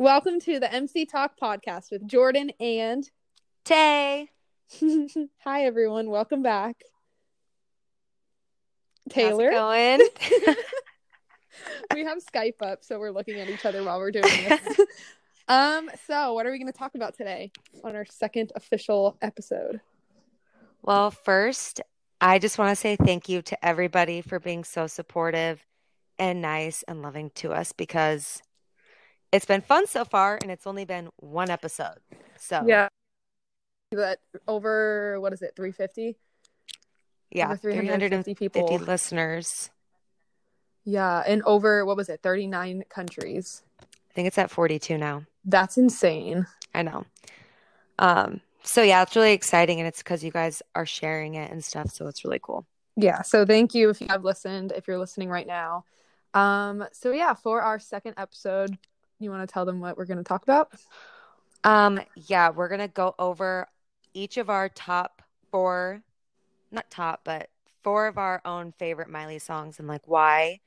Welcome to the MC Talk podcast with Jordan and Tay. Hi everyone, welcome back. Taylor. How's it going? we have Skype up, so we're looking at each other while we're doing this. um, so what are we going to talk about today on our second official episode? well, first, I just want to say thank you to everybody for being so supportive and nice and loving to us because it's been fun so far and it's only been one episode. So, Yeah. That over what is it, 350? yeah, Over 350 people. 350 listeners. Yeah, and over what was it, 39 countries. I think it's at 42 now. That's insane. I know. Um, so yeah, it's really exciting and it's because you guys are sharing it and stuff. So it's really cool. Yeah, so thank you if you have listened, if you're listening right now. Um, so yeah, for our second episode, you want to tell them what we're going to talk about? Um, yeah, we're gonna go over each of our top four, not top, but four of our own favorite Miley songs and like why.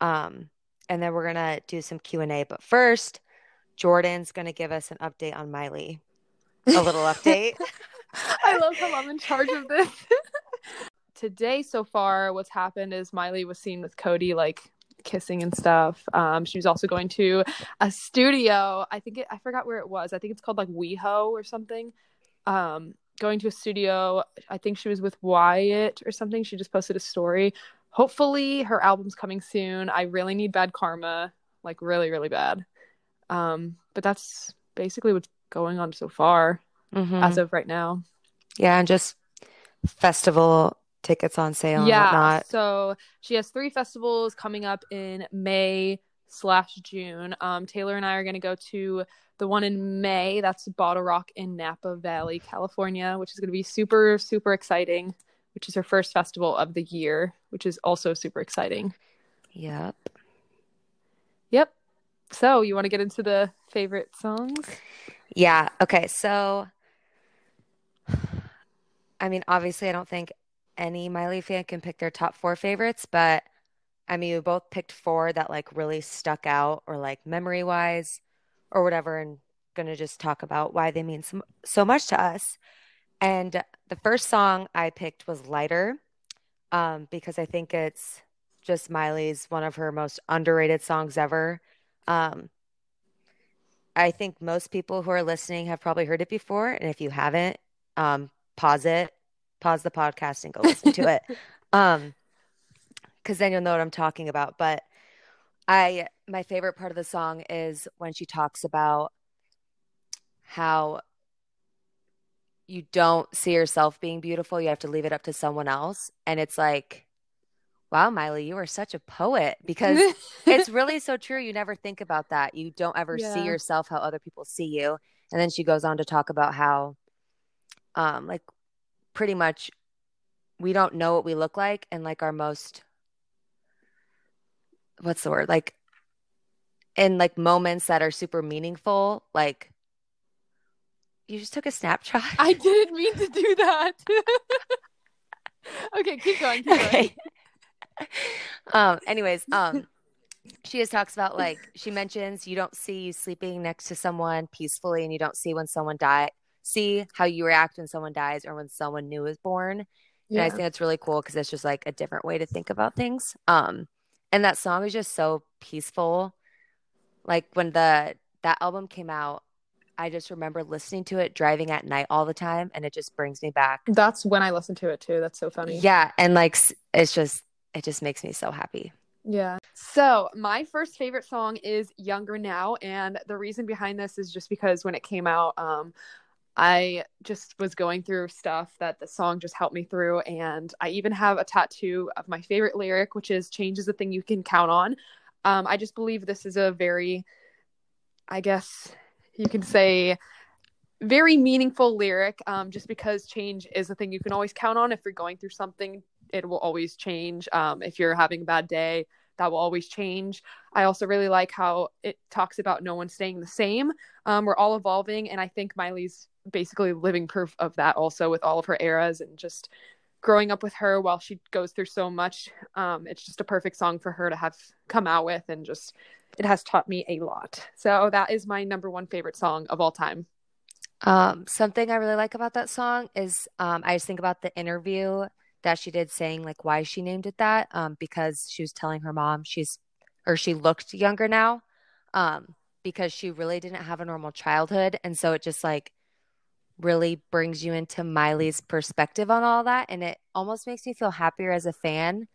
Um, and then we're gonna do some Q and A. But first, Jordan's gonna give us an update on Miley, a little update. I love how I'm in charge of this. Today, so far, what's happened is Miley was seen with Cody, like kissing and stuff. Um, she was also going to a studio. I think it, I forgot where it was. I think it's called like WeHo or something. Um, going to a studio. I think she was with Wyatt or something. She just posted a story. Hopefully, her album's coming soon. I really need Bad Karma, like really, really bad. Um, but that's basically what's going on so far Mhm. as of right now. Yeah, and just festival tickets on sale and yeah whatnot. so she has three festivals coming up in may slash june um taylor and i are going to go to the one in may that's BottleRock in napa valley california which is going to be super super exciting which is her first festival of the year which is also super exciting Yep. yep so you want to get into the favorite songs Yeah. Okay. So, I mean, obviously, I don't think any Miley fan can pick their top four favorites, but I mean, we both picked four that like really stuck out or like memory wise or whatever, and gonna just talk about why they mean so, so much to us. And the first song I picked was Lighter, um, because I think it's just Miley's one of her most underrated songs ever. Um, I think most people who are listening have probably heard it before, and if you haven't, um, pause it, pause the podcast and go listen to it. Um, because then you'll know what I'm talking about. But I, my favorite part of the song is when she talks about how you don't see yourself being beautiful, you have to leave it up to someone else. And it's like, wow, Miley, you are such a poet because it's really so true. You never think about that. You don't ever Yeah. see yourself how other people see you. And then she goes on to talk about how, um, like pretty much we don't know what we look like and like our most, what's the word? Like in like moments that are super meaningful, like you just took a snapshot. i didn't mean to do that okay keep going keep going Okay. um, anyways, um, she just talks about like she mentions you don't see you sleeping next to someone peacefully, and you don't see when someone die. See how you react when someone dies or when someone new is born. And I think that's really cool because it's just like a different way to think about things. Um, and that song is just so peaceful. Like when the that album came out, I just remember listening to it driving at night all the time, and it just brings me back. that's when i listened to it too that's so funny Yeah, and like it's just it just makes me so happy. Yeah. So, my first favorite song is Younger Now. And the reason behind this is just because when it came out, um, I just was going through stuff that the song just helped me through. And I even have a tattoo of my favorite lyric, which is Change is a thing you can count on. Um, I just believe this is a very, I guess you can say, very meaningful lyric um, just because change is a thing you can always count on if you're going through something it will always change um, if you're having a bad day that will always change i also really like how it talks about no one staying the same um, we're all evolving and i think miley's basically living proof of that also with all of her eras and just growing up with her while she goes through so much um, it's just a perfect song for her to have come out with and just it has taught me a lot. So that is my number one favorite song of all time. Um, something I really like about that song is um, I just think about the interview that she did saying like why she named it that um, because she was telling her mom she's or she looked younger now um, because she really didn't have a normal childhood and so it just like really brings you into Miley's perspective on all that and it almost makes me feel happier as a fan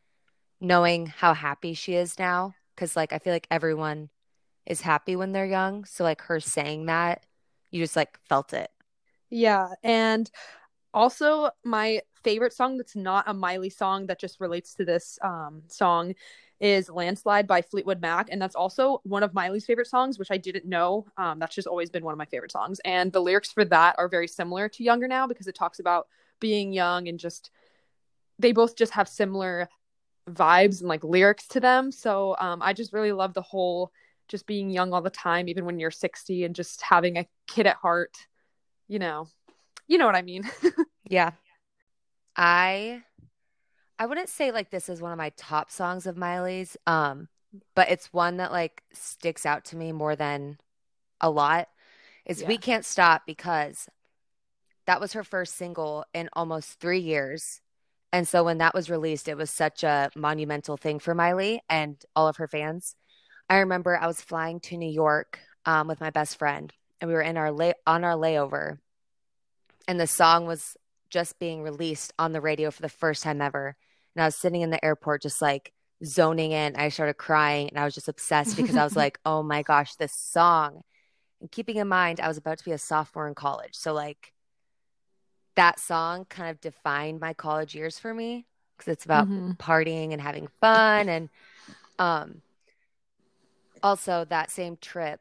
knowing how happy she is now cuz like I feel like everyone is happy when they're young so like her saying that you just like felt it. Yeah, and also my favorite song that's not a Miley song that just relates to this um, song is Landslide by Fleetwood Mac. And that's also one of Miley's favorite songs, which I didn't know. Um, that's just always been one of my favorite songs. And the lyrics for that are very similar to Younger Now because it talks about being young and just, they both just have similar vibes and like lyrics to them. So um, I just really love the whole just being young all the time, even when you're 60 and just having a kid at heart, you know, you know what I mean. yeah. I I wouldn't say like this is one of my top songs of Miley's, um, but it's one that like sticks out to me more than a lot. Is yeah. We Can't Stop because that was her first single in almost three years. And so when that was released, it was such a monumental thing for Miley and all of her fans. I remember I was flying to New York um, with my best friend, and we were in our lay- on our layover, and the song was just being released on the radio for the first time ever. And I was sitting in the airport, just like zoning in. I started crying and I was just obsessed because I was like, oh my gosh, this song. And keeping in mind, I was about to be a sophomore in college. So, like, that song kind of defined my college years for me because it's about mm-hmm. partying and having fun. And um, also, that same trip,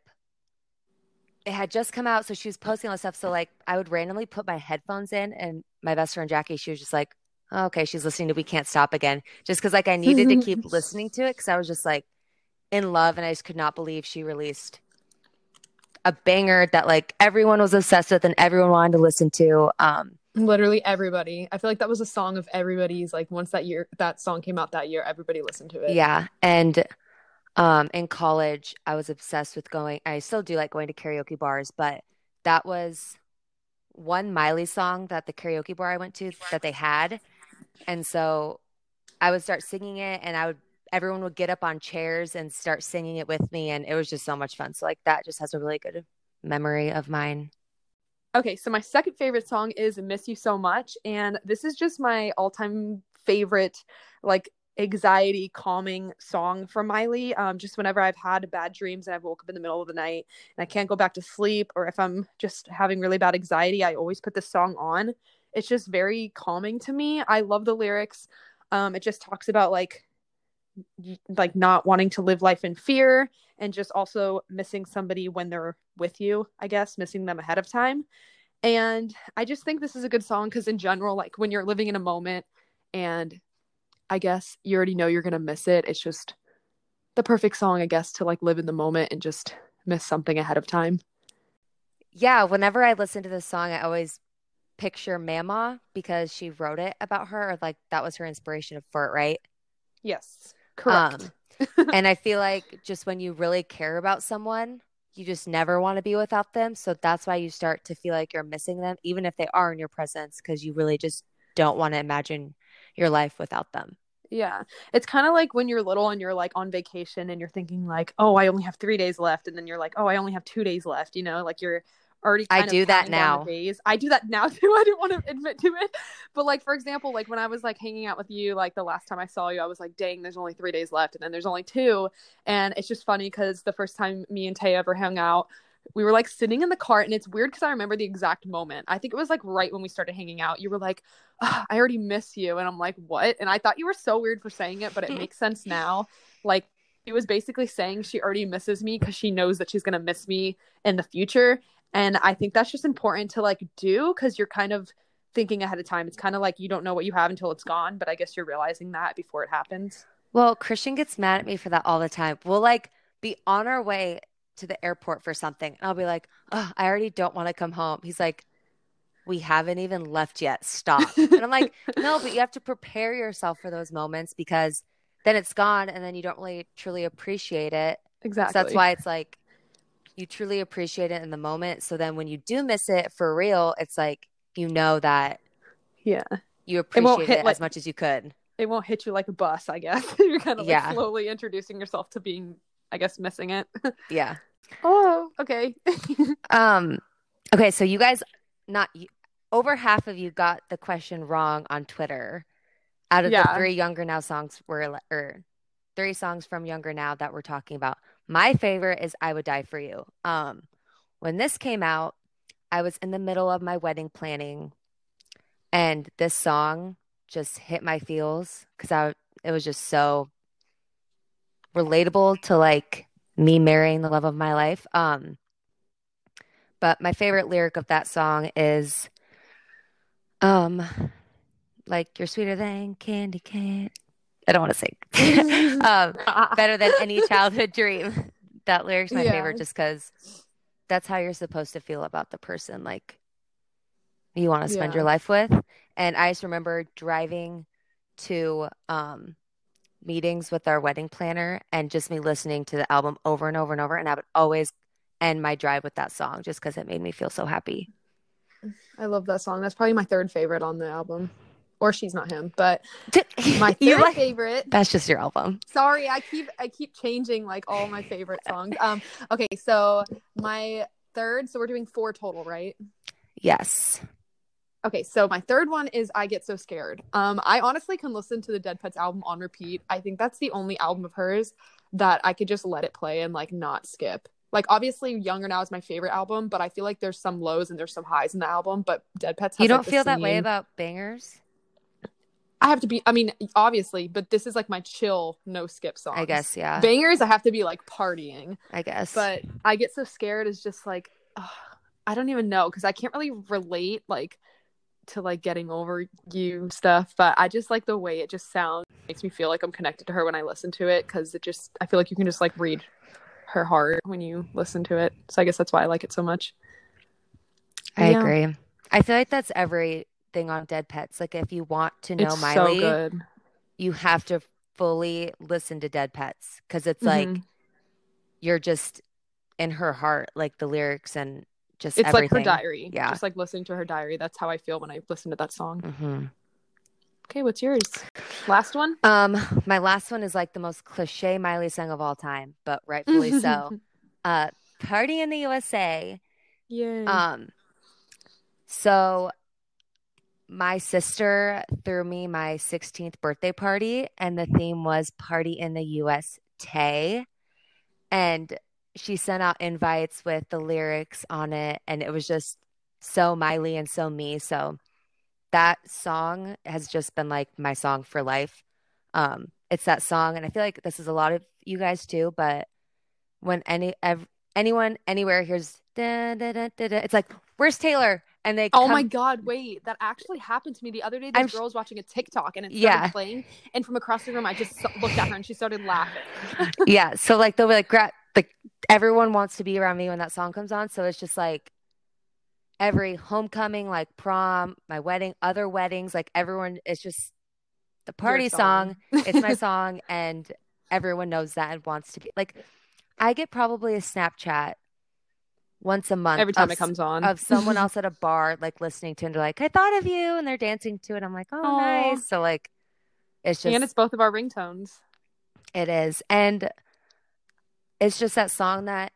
it had just come out. So she was posting all this stuff. So, like, I would randomly put my headphones in and my best friend Jackie, she was just like, okay, she's listening to We Can't Stop Again. Just because like I needed to keep listening to it because I was just like in love and I just could not believe she released a banger that like everyone was obsessed with and everyone wanted to listen to. Um literally everybody. I feel like that was a song of everybody's like once that year that song came out that year, everybody listened to it. Yeah. And um in college I was obsessed with going I still do like going to karaoke bars, but that was one Miley song that the karaoke bar I went to that they had. And so I would start singing it and I would everyone would get up on chairs and start singing it with me and it was just so much fun. So like that just has a really good memory of mine. Okay, so my second favorite song is Miss You So Much and this is just my all-time favorite like anxiety calming song from Miley. Um, just whenever I've had bad dreams and I've woke up in the middle of the night and I can't go back to sleep, or if I'm just having really bad anxiety, I always put this song on. It's just very calming to me. I love the lyrics. Um, it just talks about like like not wanting to live life in fear and just also missing somebody when they're with you, I guess, missing them ahead of time. And I just think this is a good song because in general, like when you're living in a moment and I guess you already know you're to miss it. It's just the perfect song, I guess, to like live in the moment and just miss something ahead of time. Yeah, whenever I listen to this song, I always picture Mama because she wrote it about her, or like that was her inspiration for it, right? Yes, correct. Um, and I feel like just when you really care about someone, you just never want to be without them. So that's why you start to feel like you're missing them, even if they are in your presence, because you really just don't want to imagine your life without them. Yeah. It's kind of like when you're little and you're like on vacation and you're thinking like, "Oh, I only have 3 days left." And then you're like, "Oh, I only have 2 days left." You know, like you're already I do that now. I do that now too. I didn't want to admit to it. But like for example, like when I was like hanging out with you like the last time I saw you, I was like, "Dang, there's only 3 days left." And then there's only 2. And it's just funny cuz the first time me and Tay ever hung out, we were like sitting in the car and it's weird because i remember the exact moment i think it was like right when we started hanging out you were like i already miss you and i'm like what and i thought you were so weird for saying it but it makes sense now like she was basically saying she already misses me because she knows that she's going to miss me in the future and i think that's just important to like do because you're kind of thinking ahead of time it's kind of like you don't know what you have until it's gone but i guess you're realizing that before it happens well christian gets mad at me for that all the time we'll like be on our way to the airport for something. And I'll be like, oh, I already don't want to come home. He's like, we haven't even left yet. Stop. and I'm like, no, but you have to prepare yourself for those moments because then it's gone and then you don't really truly appreciate it. Exactly. So that's why it's like you truly appreciate it in the moment. So then when you do miss it for real, it's like you know that Yeah. you appreciate hit it, like- as much as you could. It won't hit you like a bus, I guess. You're kind of like Yeah. slowly introducing yourself to being, I guess, missing it. Yeah. oh, okay. Um okay, so you guys not over half of you got the question wrong on Twitter. Out of the three Younger Now songs were or three songs from Younger Now that we're talking about. My favorite is I Would Die for You. Um when this came out, I was in the middle of my wedding planning and this song just hit my feels cuz I it was just so relatable to like me marrying the love of my life. Um but my favorite lyric of that song is um like you're sweeter than candy cane. I don't want to sing. um better than any childhood dream. That lyric's my Yeah. favorite just because that's how you're supposed to feel about the person like you want to spend Yeah. your life with. And I just remember driving to um meetings with our wedding planner and just me listening to the album over and over and over. And I would always end my drive with that song just because it made me feel so happy. I love that song. That's probably my third favorite on the album. Or she's not him, but my third like- favorite. that's just your album. Sorry, I keep I keep changing like all my favorite songs. Um, okay, so my third. So we're doing four total, right? Yes. Okay, so my third one is I Get So Scared. Um, I honestly can listen to the Dead Petz album on repeat. I think that's the only album of hers that I could just let it play and like not skip. Like obviously Younger Now is my favorite album, but I feel like there's some lows and there's some highs in the album, but Dead Petz has You don't like, feel that way about bangers? I have to be I mean, obviously, but this is like my chill no skip song. I guess, yeah. Bangers I have to be like partying. I guess. But I get so scared is just like ugh, I don't even know because I can't really relate like to like getting over you stuff. But I just like the way it just sounds makes me feel like I'm connected to her when I listen to it because it just I feel like you can just like read her heart when you listen to it. So I guess that's why I like it so much. I Yeah. agree. I feel like that's everything on Dead Petz. Like if you want to know it's Miley, so good. you have to fully listen to Dead Petz because it's like Mhm. you're just in her heart, like the lyrics and just it's like her diary. Yeah. Just like listening to her diary. That's how I feel when I listen to that song. hmm Okay, what's yours? Last one? Um, my last one is like the most cliche Miley song of all time, but rightfully so. Uh, Party in the USA. Yay. Um, so my sister threw me my 16th birthday party, and the theme was Party in the USA. And she sent out invites with the lyrics on it, and it was just so Miley and so me. So that song has just been like my song for life. Um, it's that song, and I feel like this is a lot of you guys too, but when any ev- anyone anywhere hears da, da, da, it's like, where's Taylor? And they Oh come- my god, wait. That actually happened to me the other day. This I'm girl was watching a TikTok and it started Yeah. playing. And from across the room, I just looked at her and she started laughing. yeah so like they'll be like gra- like everyone wants to be around me when that song comes on so it's just like every homecoming like prom my wedding other weddings like everyone it's just the party Your song. it's my song and everyone knows that and wants to be like i get probably a snapchat once a month Every time of it comes on. of someone else at a bar like listening to and they're like i thought of you and they're dancing to it i'm like oh Aw. nice so like it's just and it's both of our ringtones. it is. And it's just that song that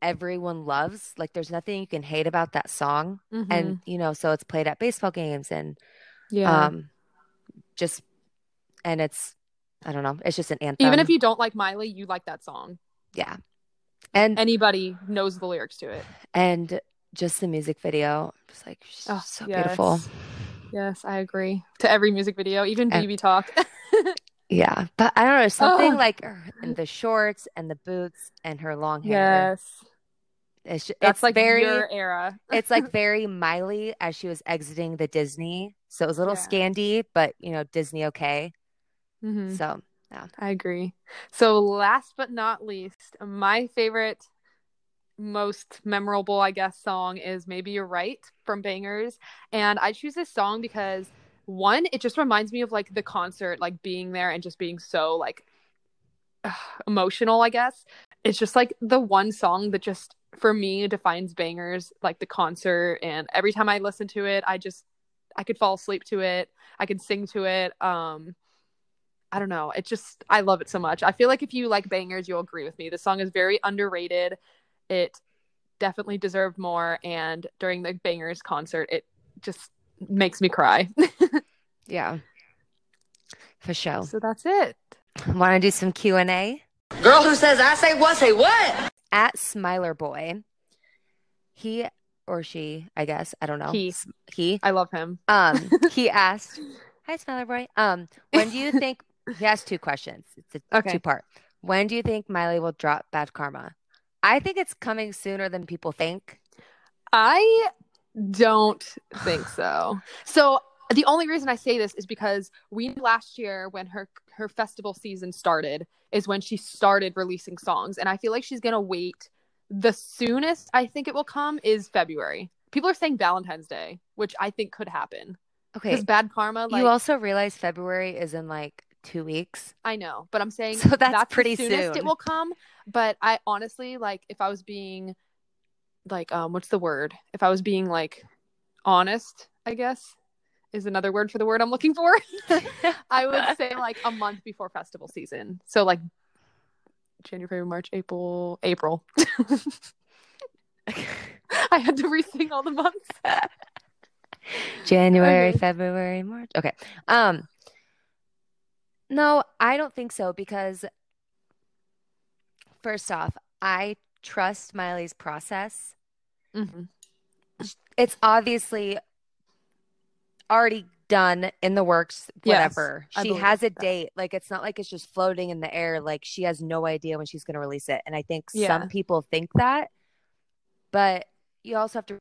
everyone loves. Like there's nothing you can hate about that song. Mhm. And you know, so it's played at baseball games and yeah. um just and it's I don't know, it's just an anthem. Even if you don't like Miley, you like that song. Yeah. And Anybody knows the lyrics to it. and just the music video, just like Oh, so yes. beautiful. Yes, I agree. To every music video, even And- BB Talk. Yeah. But I don't know, something Oh. like in the shorts and the boots and her long hair. yes. It's just, That's it's like very your era. it's like very Miley as she was exiting the Disney. So it was a little Yeah. scandy, but you know, Disney okay. Mhm. So I agree. So last but not least, my favorite most memorable, I guess, song is Maybe You're Right from Bangerz. And I choose this song because one, it just reminds me of like the concert, like being there and just being so like emotional, I guess. It's just like the one song that just for me defines bangers, like the concert. And every time I listen to it, I just I could fall asleep to it. I could sing to it. Um I don't know. It just I love it so much. I feel like if you like bangers, you'll agree with me. The song is very underrated. It definitely deserved more and during the bangers concert, it just makes me cry. yeah. For sure. So that's it. Want to do some Q&A? Girl who says I say what say what? At Smiler Boy. He or she, I guess, I don't know. He. He. I love him. Um he asked, "Hi Smiler Boy. Um when do you think he has two questions. It's a Okay. two part. When do you think Miley will drop Bad Karma? I think it's coming sooner than people think. I don't think so. So the only reason I say this is because we knew last year when her her festival season started is when she started releasing songs, and I feel like she's gonna wait. The soonest I think it will come is February. People are saying Valentine's Day, which I think could happen. Okay. Because Bad Karma, like you also realize February is in like two weeks. I know, but I'm saying So that's the pretty soonest soon. it will come. But I honestly like if I was being like um what's the word? If I was being like honest, I guess is another word for the word I'm looking for. I would say like a month before festival season. So like January, February, March, April, April. I had to re-sing all the months. January, Okay. February, March. Okay. Um no, I don't think so because first off, I trust Miley's process. Mhm. It's obviously already done in the works, whatever. I she has a that. date. Like it's not like it's just floating in the air. Like she has no idea when she's going to release it. And I think Yeah. some people think that, but you also have to.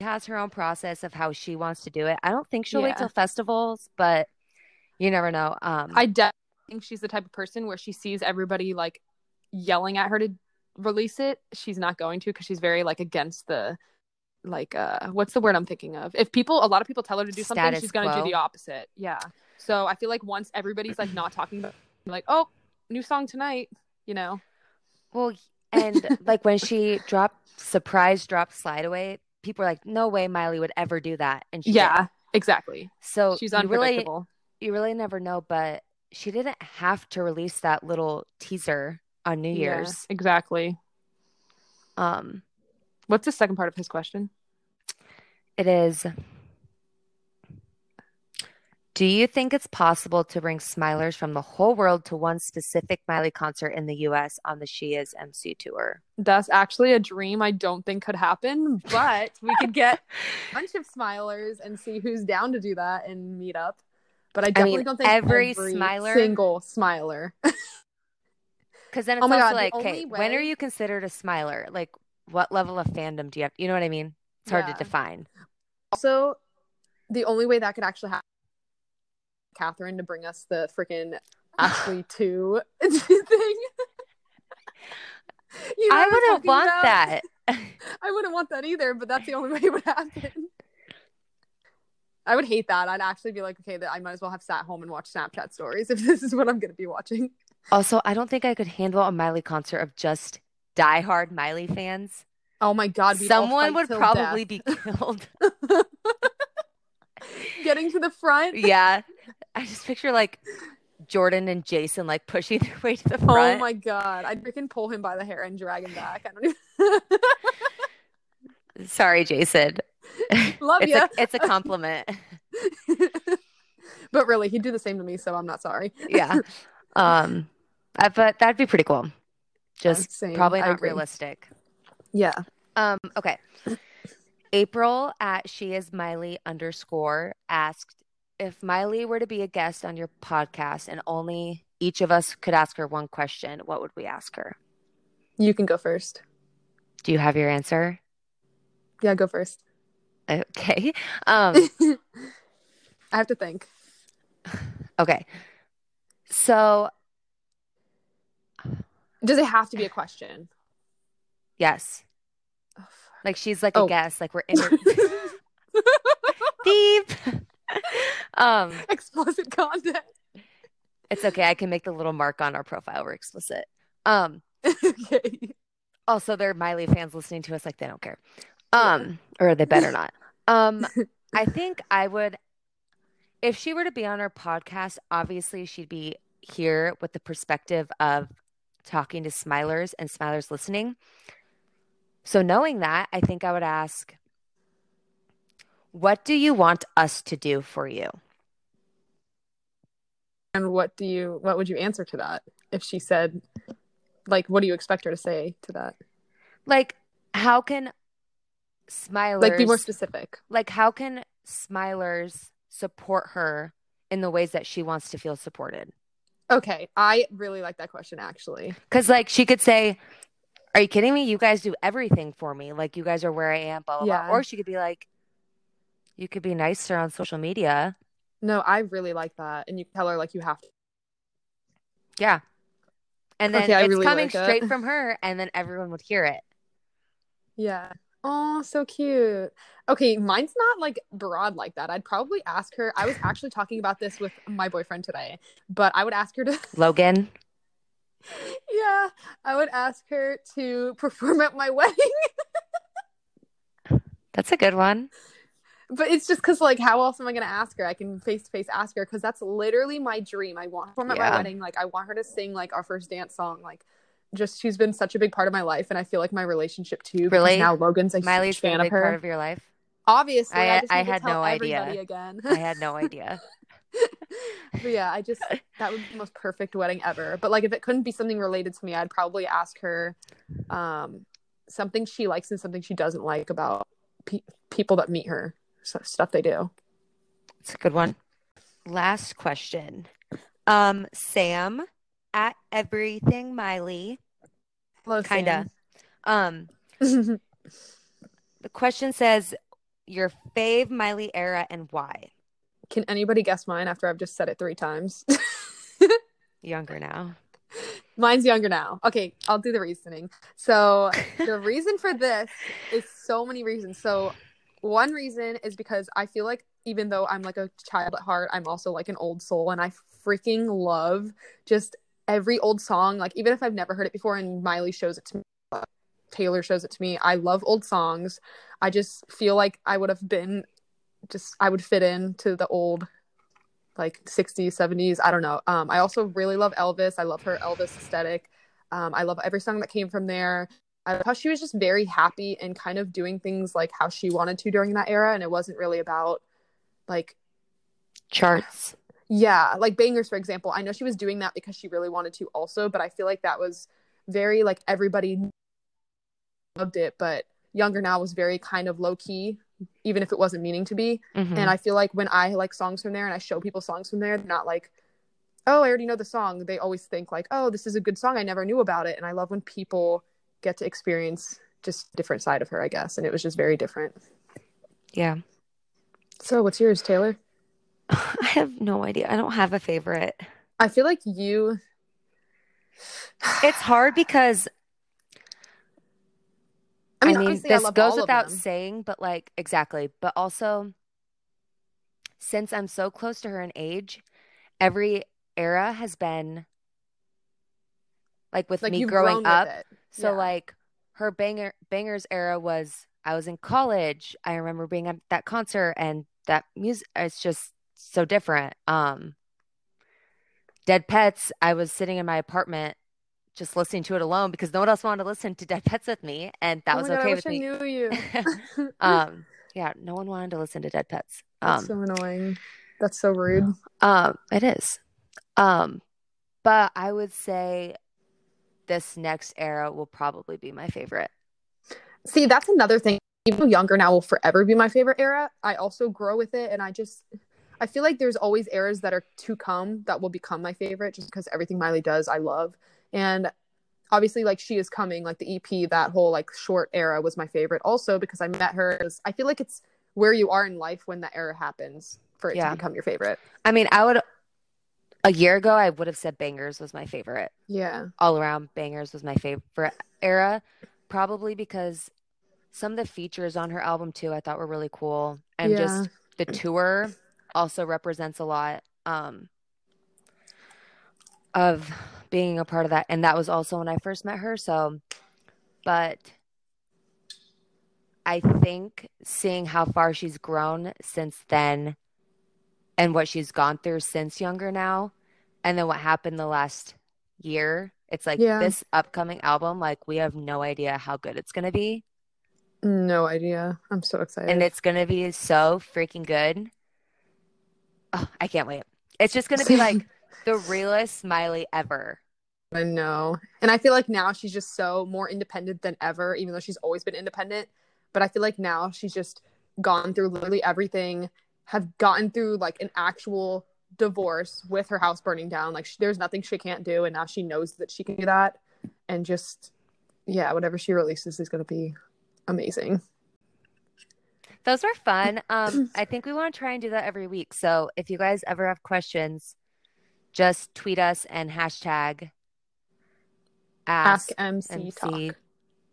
She has her own process of how she wants to do it. I don't think she'll wait Yeah. till festivals, but you never know. Um, I definitely think she's the type of person where she sees everybody like yelling at her to release it. She's not going to because she's very like against the like uh what's the word I'm thinking of? If people a lot of people tell her to do something, she's gonna quo. do the opposite. Yeah. So I feel like once everybody's like not talking about like, oh, new song tonight, you know. well, and like when she dropped surprise drop slide away, people were like, "No way, Miley would ever do that," and she did. Yeah, exactly. So She's you really unpredictable. You really never know, but she didn't have to release that little teaser on New Yeah, Year's. exactly. Um, What's the second part of his question? it is. Do you think it's possible to bring smilers from the whole world to one specific Miley concert in the US on the She Is MC tour? That's actually a dream I don't think could happen, but we could get a bunch of smilers and see who's down to do that and meet up. But I definitely mean, don't think every every, smiler- single smiler. Because then it's Oh my also God, like, okay, when are you considered a smiler? Like, what level of fandom do you have? You know what I mean? It's hard Yeah. to define. also, the only way that could actually happen, Catherine to bring us the freaking Ashley two thing. You know I wouldn't want about? that. I wouldn't want that either, but that's the only way it would happen. I would hate that. I'd actually be like, okay, that I might as well have sat home and watched Snapchat stories if this is what I'm going to be watching. Also, I don't think I could handle a Miley concert of just diehard Miley fans. Oh my god, Someone would probably death. be killed. getting to the front. yeah. I just picture like Jordan and Jason like pushing their way to the oh front. Oh my god, I'd freaking pull him by the hair and drag him back. I don't even. Sorry, Jason. Love a it's a compliment. but really, he'd do the same to me, so I'm not sorry. yeah. Um uh, but that'd be pretty cool. Just probably not realistic. Yeah. Um, okay. April at she is Miley underscore asked if Miley were to be a guest on your podcast and only each of us could ask her one question, what would we ask her? You can go first. Do you have your answer? Yeah, go first. Okay. Um, I have to think. okay. So, Does it have to be a question? yes. Oh, Like she's like a Oh. guest, like we're in beep. um, Explicit content. it's okay. I can make the little mark on our profile We're explicit. Um, okay. also they're Miley fans listening to us like they don't care. Um, or they better not. Um, I think I would if she were to be on our podcast, obviously she'd be here with the perspective of talking to smilers and smilers listening. So knowing that, I think I would ask what do you want us to do for you? And what do you what would you answer to that if she said like what do you expect her to say to that? Like how can smilers Like be more specific. like how can smilers support her in the ways that she wants to feel supported Okay, I really like that question actually. because like she could say are you kidding me you guys do everything for me like you guys are where i am blah blah Yeah. blah or she could be like you could be nicer on social media No, I really like that. And you tell her like you have to. yeah and then Okay, it's really coming like straight from her and then everyone would hear it Yeah. Oh, so cute. Okay, mine's not like broad like that. I'd probably ask her. I was actually talking about this with my boyfriend today, but I would ask her to logan Yeah, I would ask her to perform at my wedding. that's a good one But it's just because, like, how else am I going to ask her? I can face to face ask her because that's literally my dream. I want her at Yeah. my wedding. Like, I want her to sing, like, our first dance song. Like, just she's been such a big part of my life. And I feel like my relationship too. Really? Now Logan's a miley's huge fan a of her. part of your life Obviously, I- I, I had no idea. again. i had no idea but yeah, I just, that would be the most perfect wedding ever. But, like, if it couldn't be something related to me, I'd probably ask her um, something she likes and something she doesn't like about pe- people that meet her, so, stuff they do. It's a good one. Last question. Um, Sam at everything Miley. Kinda. Um, the question says your fave Miley era and why. Can anybody guess mine after I've just said it three times? Younger now. Mine's younger now. Okay, I'll do the reasoning. So, the reason for this is so many reasons. So, one reason is because I feel like even though I'm like a child at heart, I'm also like an old soul and I freaking love just every old song. Like, even if I've never heard it before and Miley shows it to me, Taylor shows it to me, I love old songs. I just feel like I would have been just, I would fit into the old like 60s 70s i don't know um i also really love elvis i love her elvis aesthetic um i love every song that came from there i love how she was just very happy and kind of doing things like how she wanted to during that era and it wasn't really about like Charts. Yeah like bangers for example i know she was doing that because she really wanted to also but i feel like that was very like everybody loved it but younger now was very kind of low key even if it wasn't meaning to be Mhm. and I feel like when I like songs from there and I show people songs from there, they're not like, oh, I already know the song. They always think like, oh, this is a good song. I never knew about it. And I love when people get to experience just different side of her, I guess. And it was just very different. yeah. So what's yours, Taylor? I have no idea. I don't have a favorite. I feel like you It's hard because I mean, I mean, obviously, I this goes without saying, but like exactly. But also, since I'm so close to her in age, every era has been like with like me growing up. So Yeah. like her banger bangers era was I was in college. I remember being at that concert and that music. It's just so different. Um, Dead Petz. I was sitting in my apartment. Just listening to it alone because no one else wanted to listen to Dead Petz with me, and that oh was God, okay I with wish I me. knew you. um yeah no one wanted to listen to dead pets That's um so annoying. That's so rude. um it is um but i would say this next era will probably be my favorite See, that's another thing. Even younger now will forever be my favorite era, I also grow with it, and I just I feel like there's always eras that are to come that will become my favorite, just because everything Miley does, I love, and obviously, like she is coming, like the EP, that whole like short era was my favorite, also because I met her. I feel like it's where you are in life when that era happens for it Yeah. to become your favorite. i mean i would a year ago i would have said bangers was my favorite Yeah, all around bangers was my favorite era probably because some of the features on her album too i thought were really cool and Yeah. just the tour also represents a lot um, of being a part of that. And that was also when I first met her. So, but I think seeing how far she's grown since then and what she's gone through since Younger Now, and then what happened the last year, it's like Yeah. this upcoming album, like we have no idea how good it's going to be. No idea. I'm so excited. and it's gonna be so freaking good. Oh, I can't wait. It's just gonna be like the realest Smiley ever. I know. And I feel like now she's just so more independent than ever, even though she's always been independent. But I feel like now she's just gone through literally everything, have gotten through like an actual divorce with her house burning down. Like, sh there's nothing she can't do. And now she knows that she can do that. And just, yeah, whatever she releases is going to be amazing. Those were fun. Um, I think we want to try and do that every week. So if you guys ever have questions, just tweet us and hashtag ask, Ask MC, MC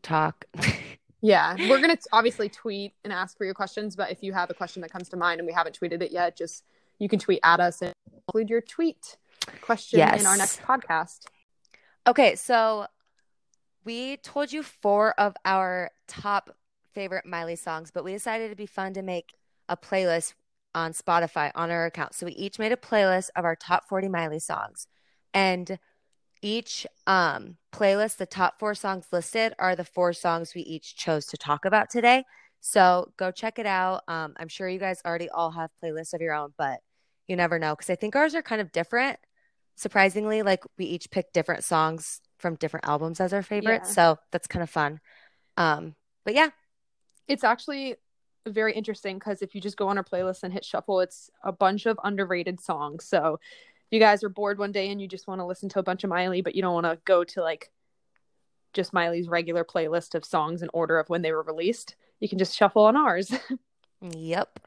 Talk. talk. Yeah, we're gonna obviously tweet and ask for your questions, but if you have a question that comes to mind and we haven't tweeted it yet, just you can tweet at us and include your tweet question in our next podcast. Okay, so we told you four of our top favorite Miley songs, but we decided it'd be fun to make a playlist on Spotify on our account. So we each made a playlist of our top 40 Miley songs. And each um, playlist, the top four songs listed are the four songs we each chose to talk about today. So go check it out. Um, I'm sure you guys already all have playlists of your own, but you never know because I think ours are kind of different. Surprisingly, like we each picked different songs from different albums as our favorites. Yeah. So that's kind of fun. Um, but yeah, It's actually very interesting because if you just go on our playlist and hit shuffle, it's a bunch of underrated songs. So if you guys are bored one day and you just want to listen to a bunch of Miley, but you don't want to go to like just Miley's regular playlist of songs in order of when they were released, you can just shuffle on ours. yep.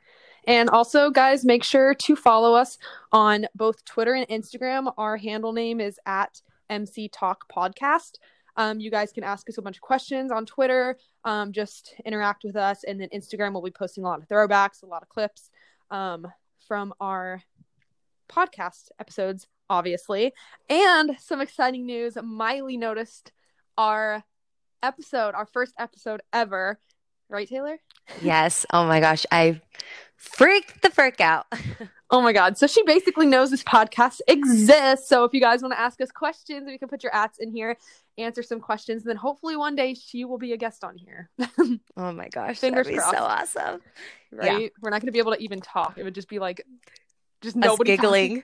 And also, guys, make sure to follow us on both Twitter and Instagram. Our handle name is at MC Talk Podcast. Um, you guys can ask us a bunch of questions on Twitter. Um, just interact with us, and then Instagram will be posting a lot of throwbacks, a lot of clips um, from our podcast episodes, obviously, and some exciting news. Miley noticed our episode, our first episode ever, right, Taylor? Yes. Oh my gosh. I freaked the frick out. Oh my god. So she basically knows this podcast exists. So if you guys want to ask us questions, we can put your ats in here, answer some questions, and then hopefully one day she will be a guest on here. oh my gosh. Fingers that'd be so awesome. right? We're not gonna be able to even talk. It would just be like just Us nobody giggling.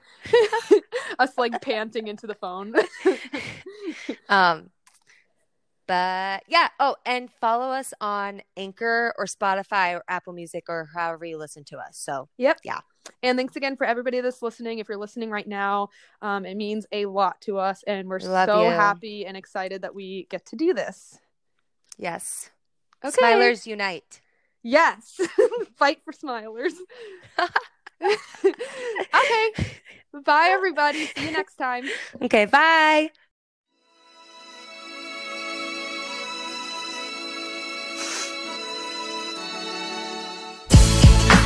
us like panting into the phone. Um, but yeah. Oh, and follow us on Anchor or Spotify or Apple Music or however you listen to us. So Yep. Yeah. And thanks again for everybody that's listening. If you're listening right now, um, it means a lot to us, and we're love so you. happy and excited that we get to do this. yes. Okay. Smilers unite. Yes. Fight for smilers. okay. Bye, everybody. See you next time. Okay. Bye.